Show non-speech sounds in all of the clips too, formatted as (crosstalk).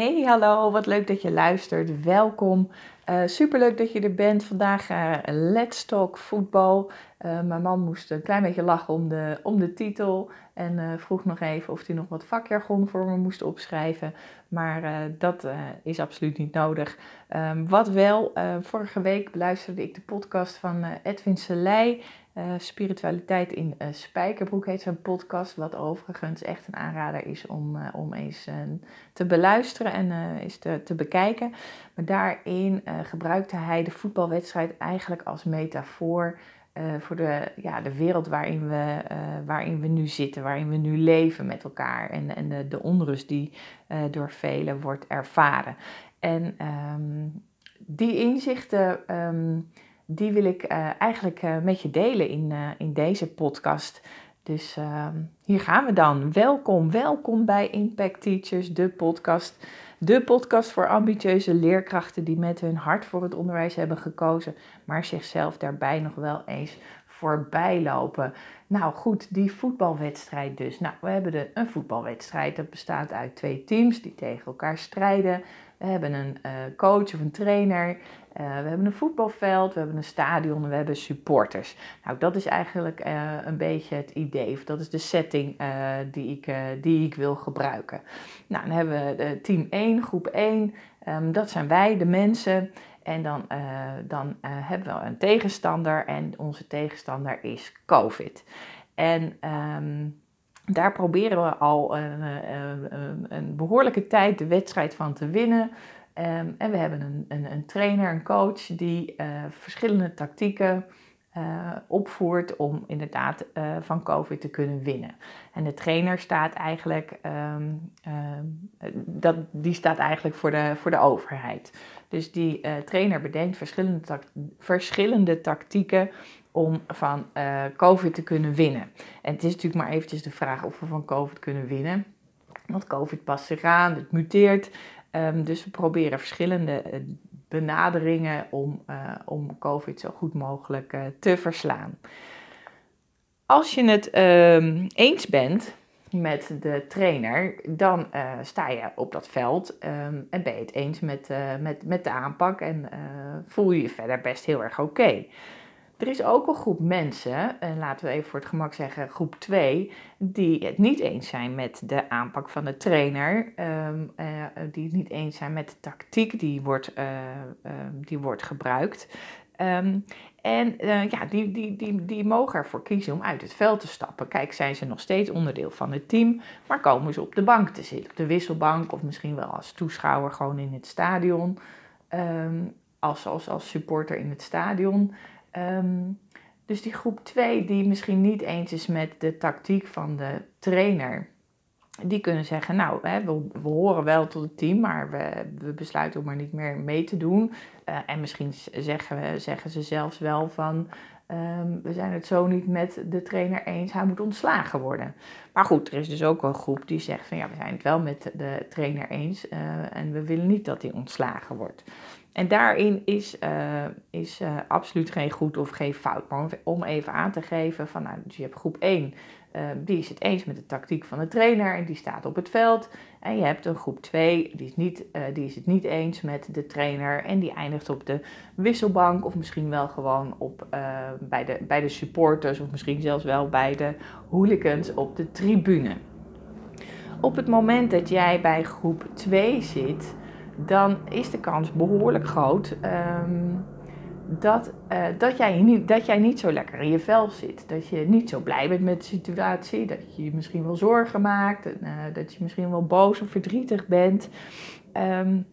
Hey, hallo, wat leuk dat je luistert. Welkom. Uh, superleuk dat je er bent. Vandaag uh, Let's Talk voetbal. Uh, mijn man moest een klein beetje lachen om de, om de titel. En vroeg nog even of hij nog wat vakjargon voor me moest opschrijven. Maar dat is absoluut niet nodig. Um, wat wel, vorige week beluisterde ik de podcast van Edwin Selei. Uh, spiritualiteit in uh, Spijkerbroek heet zijn podcast, wat overigens echt een aanrader is om, uh, om eens te beluisteren en eens te, te bekijken. Maar daarin gebruikte hij de voetbalwedstrijd eigenlijk als metafoor voor de, ja, de wereld waarin we, waarin we nu zitten, waarin we nu leven met elkaar en, en de, de onrust die door velen wordt ervaren. En um, die inzichten. Um, die wil ik uh, eigenlijk uh, met je delen in, uh, in deze podcast. Dus ehm, hier gaan we dan. Welkom, welkom bij Impact Teachers, de podcast. De podcast voor ambitieuze leerkrachten die met hun hart voor het onderwijs hebben gekozen, maar zichzelf daarbij nog wel eens voorbij lopen. Nou goed, die voetbalwedstrijd dus. Nou, we hebben een voetbalwedstrijd. Dat bestaat uit twee teams die tegen elkaar strijden. We hebben een coach of een trainer uh, we hebben een voetbalveld, we hebben een stadion we hebben supporters. Nou, dat is eigenlijk uh, een beetje het idee, of dat is de setting die, ik, die ik wil gebruiken. Nou, dan hebben we team 1, groep 1, um, ehm, dat zijn wij, de mensen. En dan, dan hebben we een tegenstander en onze tegenstander is COVID. En um, daar proberen we al een, een, een behoorlijke tijd de wedstrijd van te winnen. Ehm, en we hebben een, een, een, trainer, een coach die verschillende tactieken opvoert om inderdaad van COVID te kunnen winnen. En de trainer staat eigenlijk, um, dat, die staat eigenlijk voor, de, voor de overheid. Dus die trainer bedenkt verschillende, verschillende tactieken om van COVID te kunnen winnen. En het is natuurlijk maar eventjes de vraag of we van COVID kunnen winnen. Want COVID past zich aan, het muteert. Um, dus we proberen verschillende eh, benaderingen om, uh, om COVID zo goed mogelijk te verslaan. Als je het um, eens bent met de trainer, dan sta je op dat veld um, en ben je het eens met, met, met de aanpak en voel je je verder best heel erg oké. Er is ook een groep mensen, en laten we even voor het gemak zeggen groep 2, die het niet eens zijn met de aanpak van de trainer, um, uh, die het niet eens zijn met de tactiek die wordt, uh, uh, die wordt gebruikt. Um, en ja, die, die, die, die mogen ervoor kiezen om uit het veld te stappen. Kijk, zijn ze nog steeds onderdeel van het team, maar komen ze op de bank te zitten, op de wisselbank of misschien wel als toeschouwer gewoon in het stadion, um, als, als, als supporter in het stadion. Um, dus die groep 2 die misschien niet eens is met de tactiek van de trainer, die kunnen zeggen, nou, hè, we, horen wel tot het team, maar we, we besluiten om er niet meer mee te doen. Uh, en misschien zeggen, zeggen ze zelfs wel van, um, we zijn het zo niet met de trainer eens, hij moet ontslagen worden. Maar goed, er is dus ook een groep die zegt van, ja, we zijn het wel met de trainer eens uh, en we willen niet dat hij ontslagen wordt. En daarin is, uh, is uh, absoluut geen goed of geen fout. Maar om even aan te geven van, nou, dus je hebt groep 1, uh, die is het eens met de tactiek van de trainer en die staat op het veld. En je hebt een groep 2, die is, niet, die is het niet eens met de trainer en die eindigt op de wisselbank of misschien wel gewoon op, bij, de, bij de supporters of misschien zelfs wel bij de hooligans op de tribune. Op het moment dat jij bij groep 2 zit, dan is de kans behoorlijk groot um, dat, uh, dat, jij niet, dat jij niet zo lekker in je vel zit. Dat je niet zo blij bent met de situatie. Dat je je misschien wel zorgen maakt. Uh, dat je misschien wel boos of verdrietig bent. Um,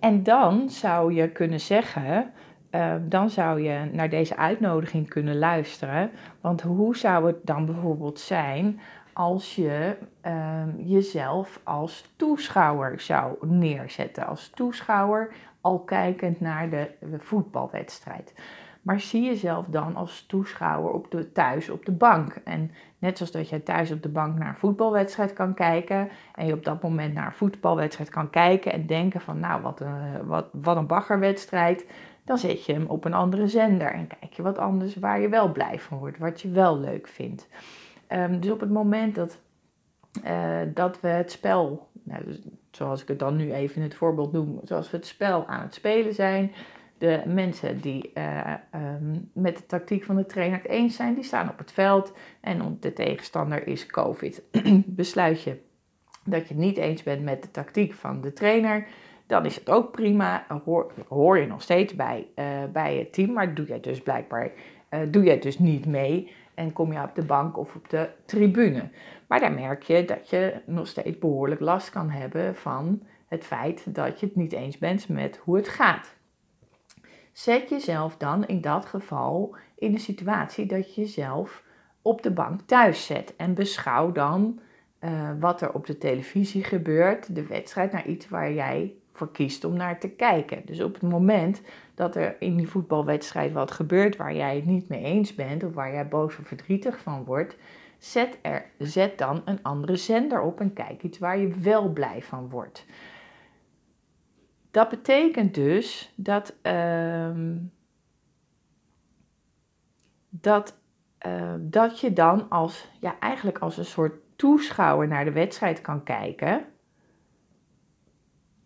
en dan zou je kunnen zeggen. Uh, dan zou je naar deze uitnodiging kunnen luisteren. Want hoe zou het dan bijvoorbeeld zijn als je um, jezelf als toeschouwer zou neerzetten. Als toeschouwer al kijkend naar de, voetbalwedstrijd. Maar zie jezelf dan als toeschouwer op de, thuis op de bank. En net zoals dat je thuis op de bank naar een voetbalwedstrijd kan kijken. En je op dat moment naar een voetbalwedstrijd kan kijken en denken van nou wat een, wat, wat een baggerwedstrijd. Dan zet je hem op een andere zender en kijk je wat anders waar je wel blij van wordt. Wat je wel leuk vindt. Um, dus op het moment dat, uh, dat we het spel, nou, dus zoals ik het dan nu even in het voorbeeld noem, zoals we het spel aan het spelen zijn. De mensen die uh, met de tactiek van de trainer het eens zijn, die staan op het veld en de tegenstander is COVID. (clears throat) Besluit je dat je het niet eens bent met de tactiek van de trainer, dan is het ook prima. Hoor, hoor je nog steeds bij, uh, bij het team, maar doe je dus blijkbaar doe je dus niet mee en kom je op de bank of op de tribune. Maar dan merk je dat je nog steeds behoorlijk last kan hebben van het feit dat je het niet eens bent met hoe het gaat. Zet jezelf dan in dat geval in de situatie dat je jezelf op de bank thuis zet en beschouw dan uh, wat er op de televisie gebeurt, de wedstrijd, naar iets waar jij voor kiest om naar te kijken. Dus op het moment dat er in die voetbalwedstrijd wat gebeurt waar jij het niet mee eens bent of waar jij boos of verdrietig van wordt, zet, er, zet dan een andere zender op en kijk iets waar je wel blij van wordt. Dat betekent dus dat, uh, dat, uh, dat je dan als, ja, eigenlijk als een soort toeschouwer naar de wedstrijd kan kijken.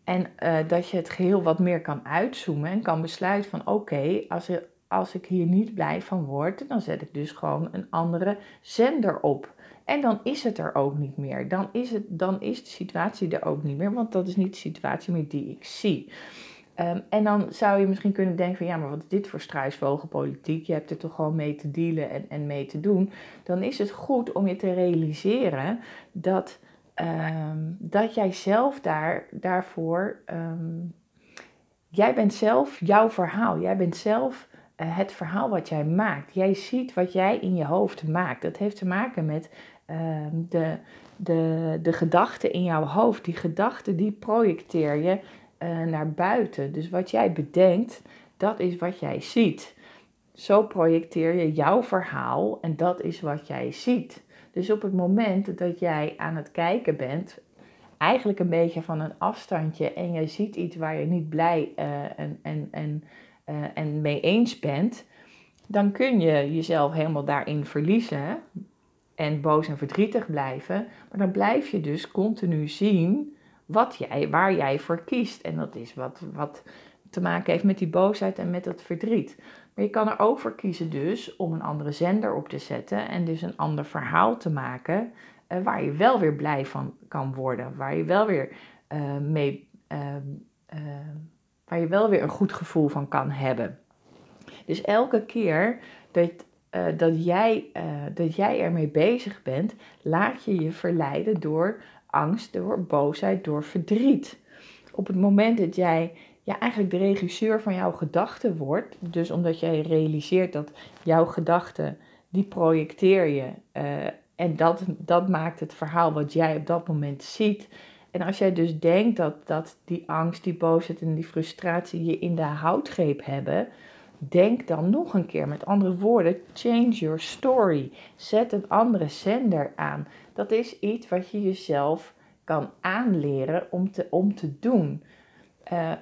En uh, dat je het geheel wat meer kan uitzoomen en kan besluiten van oké, als, als ik hier niet blij van word, dan zet ik dus gewoon een andere zender op. En dan is het er ook niet meer. Dan is, het, dan is de situatie er ook niet meer, want dat is niet de situatie meer die ik zie. Um, en dan zou je misschien kunnen denken van ja, maar wat is dit voor struisvogelpolitiek? Je hebt er toch gewoon mee te dealen en, en mee te doen. Dan is het goed om je te realiseren dat, um, dat jij zelf daar, daarvoor, um, jij bent zelf jouw verhaal. Jij bent zelf uh, het verhaal wat jij maakt. Jij ziet wat jij in je hoofd maakt. Dat heeft te maken met de, de, de gedachten in jouw hoofd. Die gedachten die projecteer je uh, naar buiten. Dus wat jij bedenkt, dat is wat jij ziet. Zo projecteer je jouw verhaal en dat is wat jij ziet. Dus op het moment dat jij aan het kijken bent, eigenlijk een beetje van een afstandje en jij ziet iets waar je niet blij uh, en, en, en, uh, en mee eens bent, dan kun je jezelf helemaal daarin verliezen en boos en verdrietig blijven. Maar dan blijf je dus continu zien wat jij, waar jij voor kiest. En dat is wat, wat te maken heeft met die boosheid en met dat verdriet. Maar je kan er ook voor kiezen dus om een andere zender op te zetten en dus een ander verhaal te maken uh, waar je wel weer blij van kan worden, waar je wel weer uh, mee, uh, waar je wel weer een goed gevoel van kan hebben. Dus elke keer dat, dat, jij, dat jij ermee bezig bent, laat je je verleiden door angst, door boosheid, door verdriet. Op het moment dat jij ja, eigenlijk de regisseur van jouw gedachten wordt, dus omdat jij realiseert dat jouw gedachten, die projecteer je uh, en dat, dat maakt het verhaal wat jij op dat moment ziet. En als jij dus denkt dat, dat die angst, die boosheid en die frustratie je in de houtgreep hebben, denk dan nog een keer. Met andere woorden, change your story. Zet een andere zender aan. Dat is iets wat je jezelf kan aanleren om te, om te doen. Uh,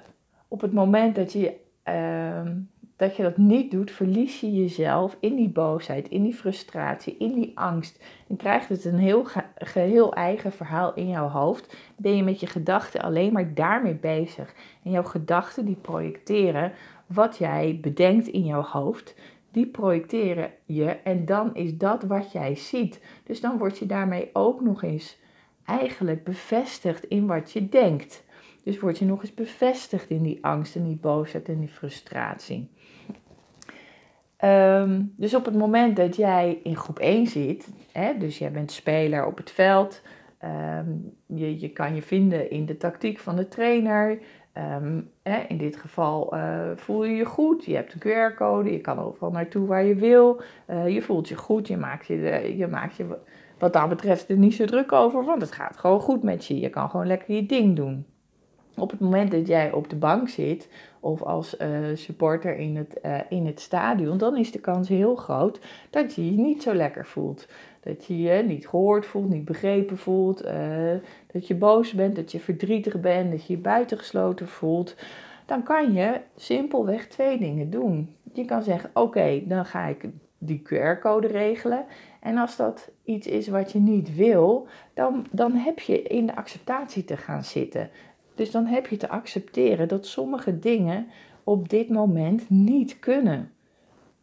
op het moment dat je, uh, dat dat niet doet, verlies je jezelf in die boosheid, in die frustratie, in die angst. En krijgt het een heel geheel eigen verhaal in jouw hoofd. Ben je met je gedachten alleen maar daarmee bezig. En jouw gedachten die projecteren wat jij bedenkt in jouw hoofd die projecteren je en dan is dat wat jij ziet. Dus dan word je daarmee ook nog eens eigenlijk bevestigd in wat je denkt. Dus word je nog eens bevestigd in die angst en die boosheid en die frustratie. Um, dus op het moment dat jij in groep 1 zit, hè, dus jij bent speler op het veld, um, je, je kan je vinden in de tactiek van de trainer, Um, in dit geval uh, voel je je goed, je hebt een QR-code, je kan overal naartoe waar je wil, uh, je voelt je goed, je maakt je, de, je maakt je wat dat betreft er niet zo druk over, want het gaat gewoon goed met je. Je kan gewoon lekker je ding doen. Op het moment dat jij op de bank zit of als uh, supporter in het, in het stadion, dan is de kans heel groot dat je je niet zo lekker voelt. Dat je je niet gehoord voelt, niet begrepen voelt, uh, dat je boos bent, dat je verdrietig bent, dat je je buitengesloten voelt. Dan kan je simpelweg twee dingen doen. Je kan zeggen: Oké, dan ga ik die QR-code regelen. En als dat iets is wat je niet wil, dan, dan heb je in de acceptatie te gaan zitten. Dus dan heb je te accepteren dat sommige dingen op dit moment niet kunnen.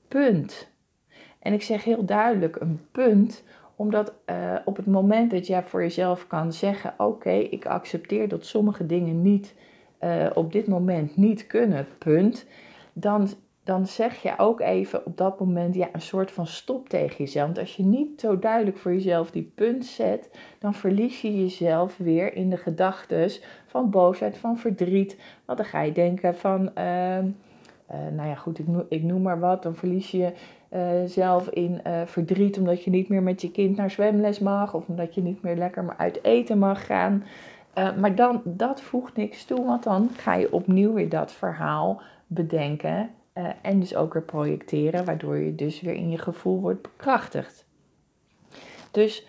Punt. En ik zeg heel duidelijk een punt, omdat uh, op het moment dat jij voor jezelf kan zeggen: Oké, ik accepteer dat sommige dingen niet uh, op dit moment niet kunnen, punt. Dan, dan zeg je ook even op dat moment ja, een soort van stop tegen jezelf. Want als je niet zo duidelijk voor jezelf die punt zet, dan verlies je jezelf weer in de gedachten van boosheid, van verdriet. Want dan ga je denken van. Uh, uh, nou ja, goed, ik ik noem maar wat. Dan verlies je uh, zelf in uh, verdriet omdat je niet meer met je kind naar zwemles mag. Of omdat je niet meer lekker maar uit eten mag gaan. maar dan, dat voegt niks toe, want dan ga je opnieuw weer dat verhaal bedenken. En dus ook weer projecteren, waardoor je dus weer in je gevoel wordt bekrachtigd. Dus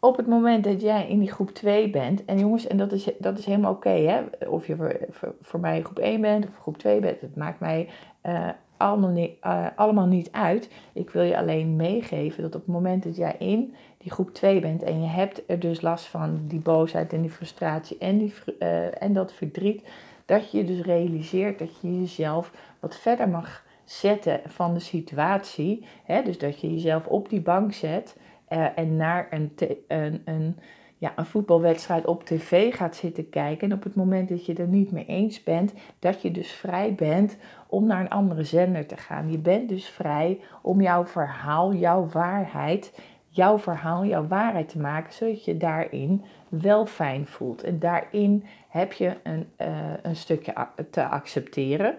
op het moment dat jij in die groep 2 bent, en jongens, en dat is, dat is helemaal oké, hè? of je voor, voor, mij groep 1 bent of groep 2 bent, het maakt mij uh, allemaal, niet, uh, allemaal niet uit. Ik wil je alleen meegeven dat op het moment dat jij in die groep 2 bent en je hebt er dus last van die boosheid en die frustratie en, die, en dat verdriet, dat je dus realiseert dat je jezelf wat verder mag zetten van de situatie. Hè? Dus dat je jezelf op die bank zet uh, en naar een, een, een, ja, een voetbalwedstrijd op tv gaat zitten kijken. En op het moment dat je er niet mee eens bent, dat je dus vrij bent om naar een andere zender te gaan. Je bent dus vrij om jouw verhaal, jouw waarheid, jouw verhaal, jouw waarheid te maken, zodat je daarin wel fijn voelt. En daarin heb je een, uh, een stukje te accepteren.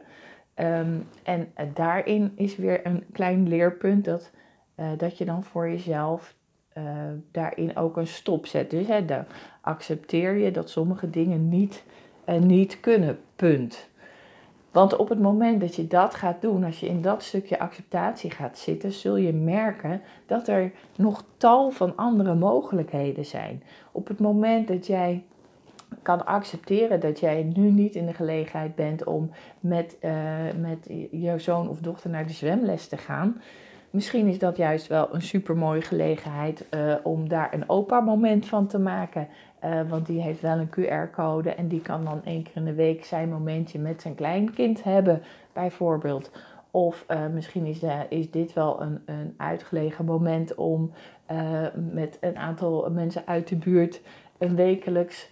Um, en daarin is weer een klein leerpunt dat, uh, dat je dan voor jezelf uh, daarin ook een stop zet. Dus hè, accepteer je dat sommige dingen niet, uh, niet kunnen, punt. Want op het moment dat je dat gaat doen, als je in dat stukje acceptatie gaat zitten, zul je merken dat er nog tal van andere mogelijkheden zijn. Op het moment dat jij kan accepteren dat jij nu niet in de gelegenheid bent om met, uh, met je zoon of dochter naar de zwemles te gaan, Misschien is dat juist wel een super mooie gelegenheid uh, om daar een opa-moment van te maken. Uh, want die heeft wel een QR-code en die kan dan één keer in de week zijn momentje met zijn kleinkind hebben, bijvoorbeeld. Of misschien is, is dit wel een, een uitgelegen moment om met een aantal mensen uit de buurt een wekelijks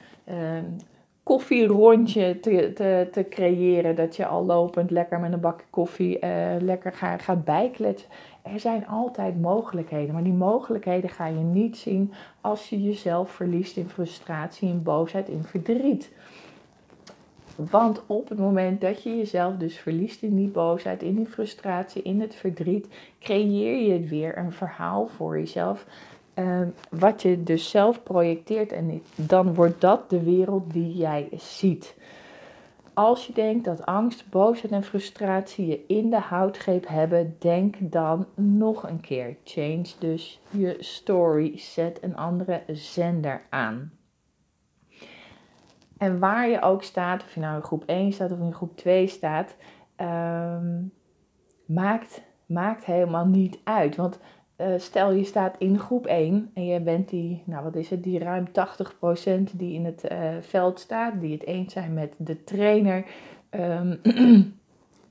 koffierondje te, te, te creëren. Dat je al lopend lekker met een bakje koffie lekker gaat, gaat bijkletsen er zijn altijd mogelijkheden, maar die mogelijkheden ga je niet zien als je jezelf verliest in frustratie, in boosheid, in verdriet. Want op het moment dat je jezelf dus verliest in die boosheid, in die frustratie, in het verdriet, creëer je weer een verhaal voor jezelf. Uh, wat je dus zelf projecteert en dan wordt dat de wereld die jij ziet. Als je denkt dat angst, boosheid en frustratie je in de houtgreep hebben, denk dan nog een keer. Change dus je story. Zet een andere zender aan. En waar je ook staat, of je nou in groep 1 staat of in groep 2 staat, um, maakt, maakt helemaal niet uit. Want uh, stel je staat in groep 1 en je bent die, nou wat is het, die ruim 80% die in het uh, veld staat, die het eens zijn met de trainer, um,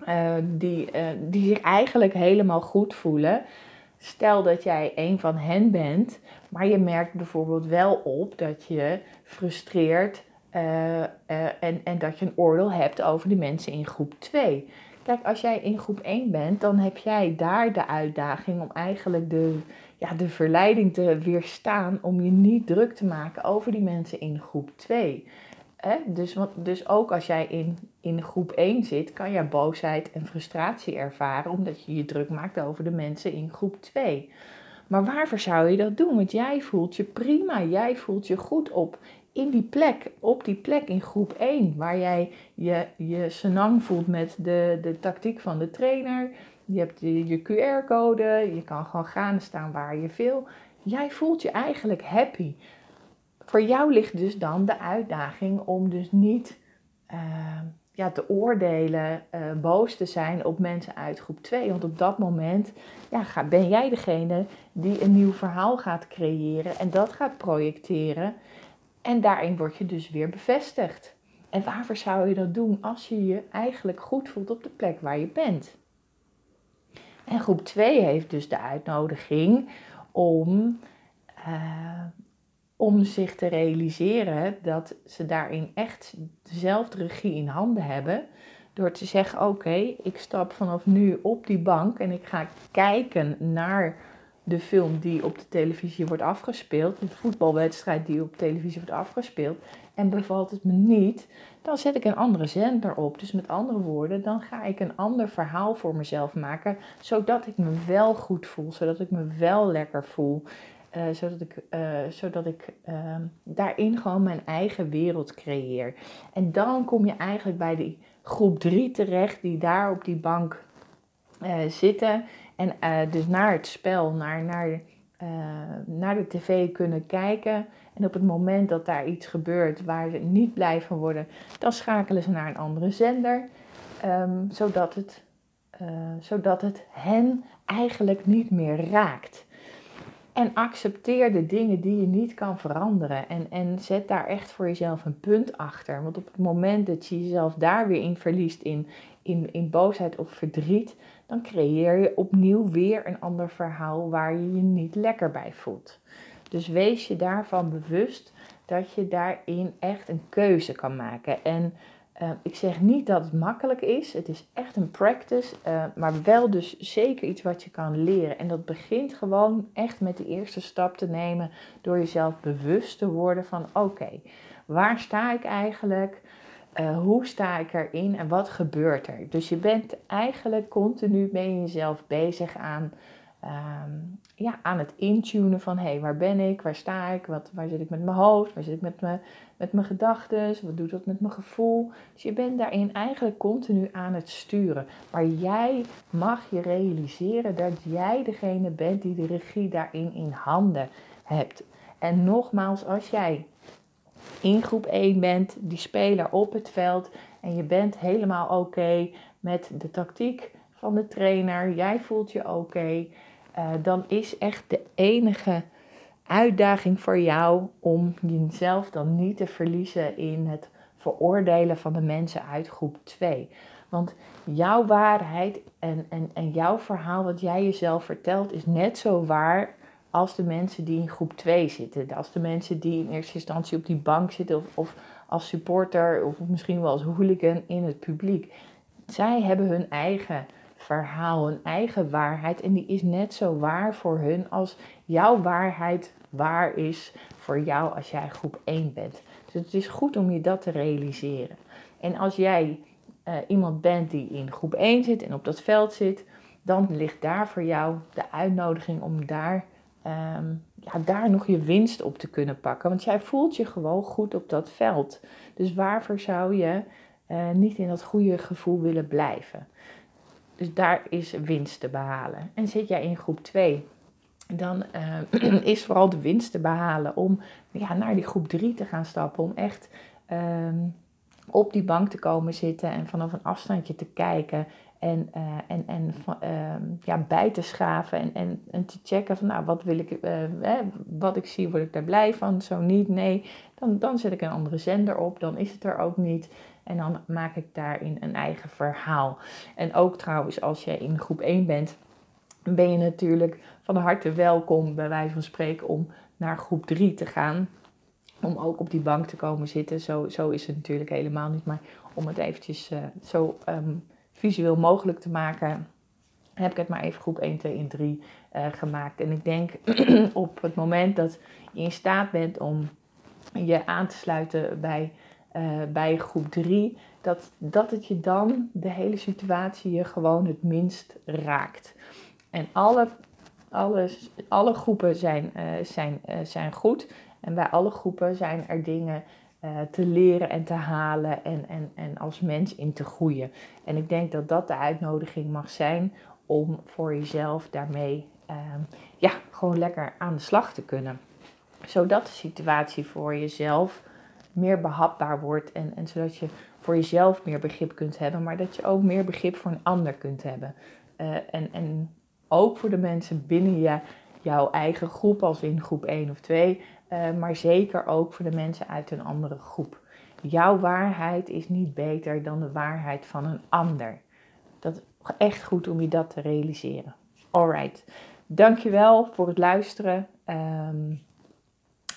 uh, (clears throat) die, die zich eigenlijk helemaal goed voelen. Stel dat jij een van hen bent, maar je merkt bijvoorbeeld wel op dat je frustreert en, en dat je een oordeel hebt over de mensen in groep 2. Kijk, als jij in groep 1 bent, dan heb jij daar de uitdaging om eigenlijk de, ja, de verleiding te weerstaan om je niet druk te maken over die mensen in groep 2. Dus, dus ook als jij in, in groep 1 zit, kan je boosheid en frustratie ervaren omdat je je druk maakt over de mensen in groep 2. Maar waarvoor zou je dat doen? Want jij voelt je prima, jij voelt je goed op in die plek, op die plek in groep 1, waar jij je, je senang voelt met de, de tactiek van de trainer. Je hebt je, QR-code, je kan gewoon gaan staan waar je wil. Jij voelt je eigenlijk happy. Voor jou ligt dus dan de uitdaging om dus niet, uh, ja, te oordelen, uh, boos te zijn op mensen uit groep 2. Want op dat moment ja, ga, ben jij degene die een nieuw verhaal gaat creëren en dat gaat projecteren. En daarin word je dus weer bevestigd. En waarvoor zou je dat doen als je je eigenlijk goed voelt op de plek waar je bent? En groep 2 heeft dus de uitnodiging om, uh, om zich te realiseren dat ze daarin echt dezelfde regie in handen hebben. Door te zeggen: Oké, ik stap vanaf nu op die bank en ik ga kijken naar de film die op de televisie wordt afgespeeld, de voetbalwedstrijd die op televisie wordt afgespeeld, en bevalt het me niet, dan zet ik een andere zender op. Dus met andere woorden, dan ga ik een ander verhaal voor mezelf maken, zodat ik me wel goed voel, zodat ik me wel lekker voel. Uh, zodat ik, uh, zodat ik uh, daarin gewoon mijn eigen wereld creëer. En dan kom je eigenlijk bij die groep 3 terecht, die daar op die bank eh, zitten. En dus naar het spel, naar, naar, naar de tv kunnen kijken. En op het moment dat daar iets gebeurt waar ze niet blij van worden, dan schakelen ze naar een andere zender. Um, zodat, het, uh, zodat het hen eigenlijk niet meer raakt. En accepteer de dingen die je niet kan veranderen. En, en zet daar echt voor jezelf een punt achter. Want op het moment dat je jezelf daar weer in verliest, in, in boosheid of verdriet, dan creëer je opnieuw weer een ander verhaal waar je je niet lekker bij voelt. Dus wees je daarvan bewust dat je daarin echt een keuze kan maken. En uh, ik zeg niet dat het makkelijk is. Het is echt een practice. Uh, maar wel dus zeker iets wat je kan leren. En dat begint gewoon echt met de eerste stap te nemen. Door jezelf bewust te worden van oké, waar sta ik eigenlijk? Uh, hoe sta ik erin en wat gebeurt er? Dus je bent eigenlijk continu met jezelf bezig aan um, ja, aan het intunen van hé, hey, waar ben ik, waar sta ik, wat, waar zit ik met mijn hoofd, waar zit ik met, me, met mijn gedachten, wat doet dat met mijn gevoel. Dus je bent daarin eigenlijk continu aan het sturen. Maar jij mag je realiseren dat jij degene bent die de regie daarin in handen hebt. En nogmaals, als jij in groep 1 bent, die speler op het veld en je bent helemaal oké met de tactiek van de trainer, jij voelt je oké. Eh, dan is echt de enige uitdaging voor jou om jezelf dan niet te verliezen in het veroordelen van de mensen uit groep 2. Want jouw waarheid en, en, en jouw verhaal wat jij jezelf vertelt is net zo waar als de mensen die in groep 2 zitten. Als de mensen die in eerste instantie op die bank zitten of, of als supporter of misschien wel als hooligan in het publiek. Zij hebben hun eigen verhaal, een eigen waarheid. En die is net zo waar voor hun als jouw waarheid waar is voor jou als jij groep 1 bent. Dus het is goed om je dat te realiseren. En als jij uh, iemand bent die in groep 1 zit en op dat veld zit, dan ligt daar voor jou de uitnodiging om daar, um, ja, daar nog je winst op te kunnen pakken. Want jij voelt je gewoon goed op dat veld. Dus waarvoor zou je uh, niet in dat goede gevoel willen blijven? Dus daar is winst te behalen. En zit jij in groep 2, dan uh, (clears throat) is vooral de winst te behalen om ja, naar die groep 3 te gaan stappen. Om echt um, op die bank te komen zitten en vanaf een afstandje te kijken. En, uh, en, en uh, ja, bij te schaven en, en, en te checken van nou, wat wil ik, uh, wat ik zie, word ik daar blij van, zo niet, nee. Dan, dan zet ik een andere zender op, dan is het er ook niet. En dan maak ik daarin een eigen verhaal. En ook trouwens, als je in groep 1 bent, ben je natuurlijk van harte welkom, bij wijze van spreken, om naar groep 3 te gaan. Om ook op die bank te komen zitten. Zo, zo is het natuurlijk helemaal niet. Maar om het eventjes uh, zo um, visueel mogelijk te maken, heb ik het maar even groep 1, 2 en 3 uh, gemaakt. En ik denk (clears throat) op het moment dat je in staat bent om je aan te sluiten bij uh, bij groep 3, dat, dat het je dan de hele situatie je gewoon het minst raakt. En alle, alle, alle groepen zijn, uh, zijn, zijn goed. En bij alle groepen zijn er dingen te leren en te halen en, en, en als mens in te groeien. En ik denk dat dat de uitnodiging mag zijn om voor jezelf daarmee ehm, ja, gewoon lekker aan de slag te kunnen. Zodat de situatie voor jezelf meer behapbaar wordt. En, en zodat je voor jezelf meer begrip kunt hebben, maar dat je ook meer begrip voor een ander kunt hebben. Uh, en, en ook voor de mensen binnen je, jouw eigen groep, als in groep 1 of 2, uh, maar zeker ook voor de mensen uit een andere groep. Jouw waarheid is niet beter dan de waarheid van een ander. Dat is echt goed om je dat te realiseren. Alright, dankjewel voor het luisteren. Um,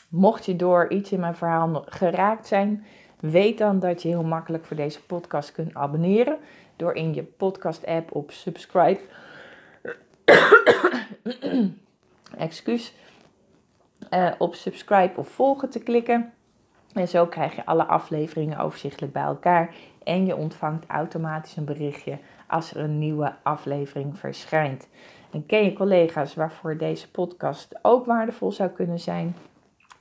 mocht je door iets in mijn verhaal geraakt zijn, weet dan dat je heel makkelijk voor deze podcast kunt abonneren door in je podcast app op subscribe. (coughs) Excuus. Uh, op subscribe of volgen te klikken. En zo krijg je alle afleveringen overzichtelijk bij elkaar. En je ontvangt automatisch een berichtje als er een nieuwe aflevering verschijnt. En ken je collega's waarvoor deze podcast ook waardevol zou kunnen zijn?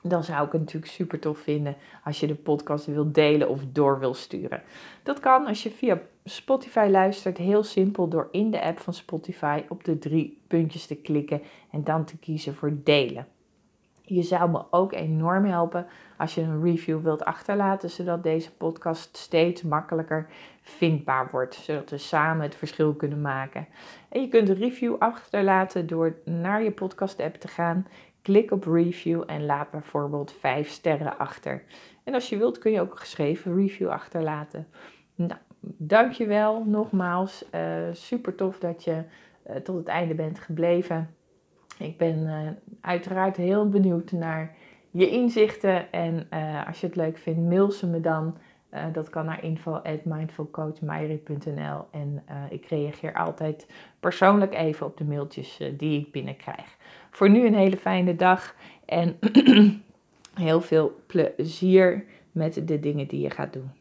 Dan zou ik het natuurlijk super tof vinden als je de podcast wilt delen of door wil sturen. Dat kan als je via Spotify luistert, heel simpel door in de app van Spotify op de drie puntjes te klikken en dan te kiezen voor delen. Je zou me ook enorm helpen als je een review wilt achterlaten, zodat deze podcast steeds makkelijker vindbaar wordt, zodat we samen het verschil kunnen maken. En je kunt een review achterlaten door naar je podcast-app te gaan, klik op review en laat bijvoorbeeld 5 sterren achter. En als je wilt kun je ook een geschreven review achterlaten. Nou, dankjewel nogmaals. Uh, super tof dat je uh, tot het einde bent gebleven. Ik ben uh, uiteraard heel benieuwd naar je inzichten. En uh, als je het leuk vindt, mail ze me dan. Uh, dat kan naar info.mindfulcoachmairie.nl En ik reageer altijd persoonlijk even op de mailtjes die ik binnenkrijg. Voor nu een hele fijne dag en (clears throat) heel veel plezier met de dingen die je gaat doen.